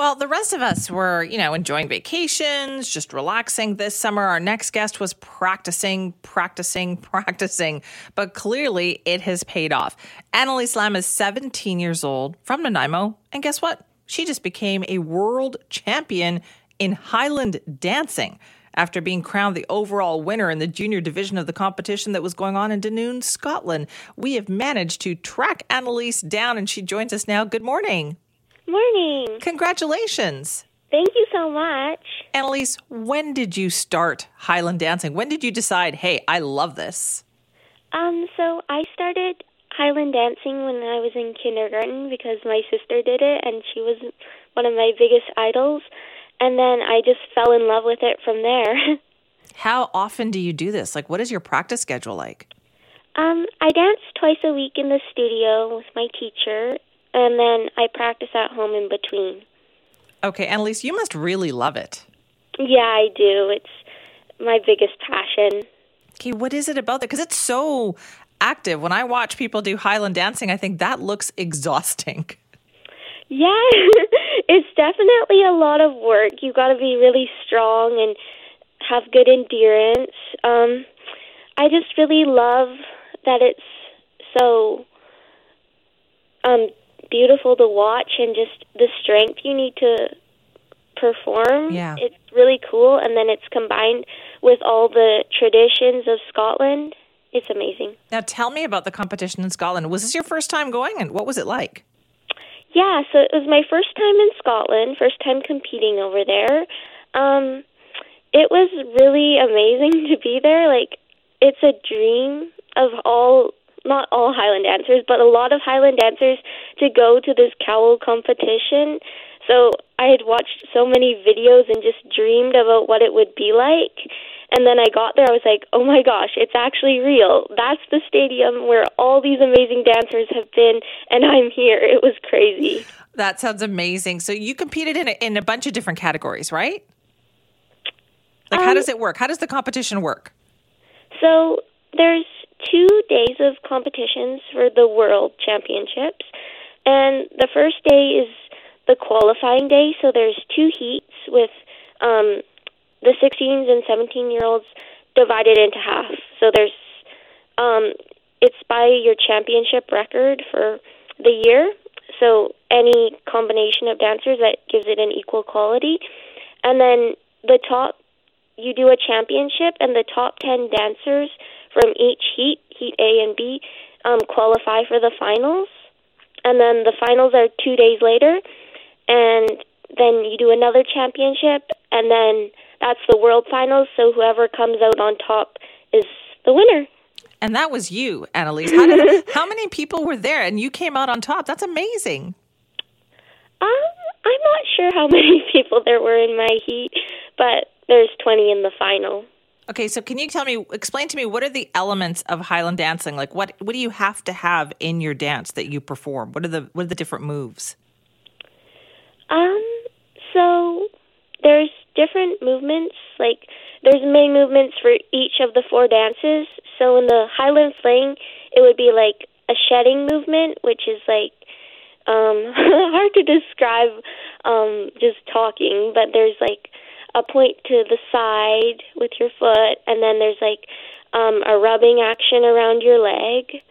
Well, the rest of us were, you know, enjoying vacations, just relaxing this summer. Our next guest was practicing, practicing, practicing, but clearly it has paid off. Annalise Lam is 17 years old from Nanaimo, and guess what? She just became a world champion in Highland dancing after being crowned the overall winner in the junior division of the competition that was going on in Dunoon, Scotland. We have managed to track Annalise down, and she joins us now. Good morning. Morning. Congratulations. Thank you so much. Annalise, when did you start Highland dancing? When did you decide, hey, I love this? Um, so I started Highland dancing when I was in kindergarten because my sister did it and she was one of my biggest idols. And then I just fell in love with it from there. How often do you do this? Like, what is your practice schedule like? um, I dance twice a week in the studio with my teacher, and then I practice at home in between. Okay, Annalise, you must really love it. Yeah, I do. It's my biggest passion. Okay, what is it about that? Because it's so active. When I watch people do Highland dancing, I think that looks exhausting. Yeah, it's definitely a lot of work. You got to be really strong and have good endurance. Um, I just really love that it's so um, beautiful to watch and just the strength you need to perform. Yeah. It's really cool, and then it's combined with all the traditions of Scotland. It's amazing. Now, tell me about the competition in Scotland. Was this your first time going, and what was it like? Yeah, so it was my first time in Scotland, first time competing over there. Um, it was really amazing to be there. Like, it's a dream of all, not all Highland dancers, but a lot of Highland dancers to go to this Cowal competition. So I had watched so many videos and just dreamed about what it would be like. And then I got there, I was like, oh my gosh, it's actually real. That's the stadium where all these amazing dancers have been, and I'm here. It was crazy. That sounds amazing. So you competed in a, in a bunch of different categories, right? Like, how Um, does it work? How does the competition work? So there's two days of competitions for the World Championships, and the first day is the qualifying day. So there's two heats with um, the 16s and 17 year olds divided into half. So there's um, it's by your championship record for the year. So any combination of dancers that gives it an equal quality, and then the top you do a championship, and the top 10 dancers from each heat, heat A and B, um, qualify for the finals. And then the finals are two days later, and then you do another championship, and then that's the world finals. So whoever comes out on top is the winner. And that was you, Annalise. How, did, how many people were there and you came out on top? That's amazing. Um, I'm not sure how many people there were in my heat, but there's 20 in the final. Okay, so can you tell me, explain to me, what are the elements of Highland dancing? Like, what what do you have to have in your dance that you perform? What are the what are the different moves? Um, so there's different movements. Like there's main movements for each of the four dances. So in the Highland Fling, it would be like a shedding movement, which is like um hard to describe um just talking, but there's like a point to the side with your foot and then there's like um a rubbing action around your leg.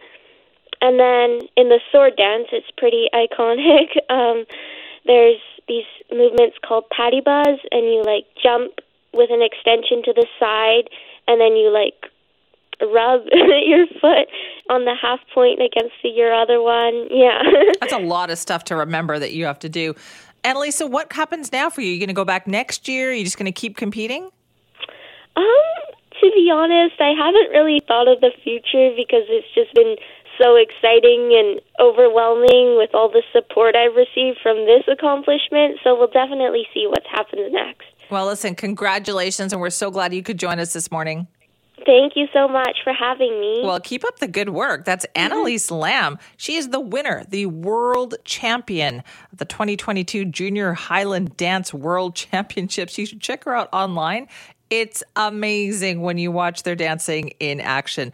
And then in the sword dance, it's pretty iconic. Um there's these movements called pas de basque and you like jump with an extension to the side and then you like rub your foot on the half point against the, your other one. Yeah. That's a lot of stuff to remember that you have to do. Annalisa, what happens now for you? Are you going to go back next year? Are you just going to keep competing? um to be honest, I haven't really thought of the future because it's just been so exciting and overwhelming with all the support I've received from this accomplishment. So we'll definitely see what happens next. Well, listen, congratulations, and we're so glad you could join us this morning. Thank you so much for having me. Well, keep up the good work. That's mm-hmm. Annalise Lam. She is the winner, the world champion of the 2022 Junior Highland Dance World Championships. You should check her out online. It's amazing when you watch their dancing in action.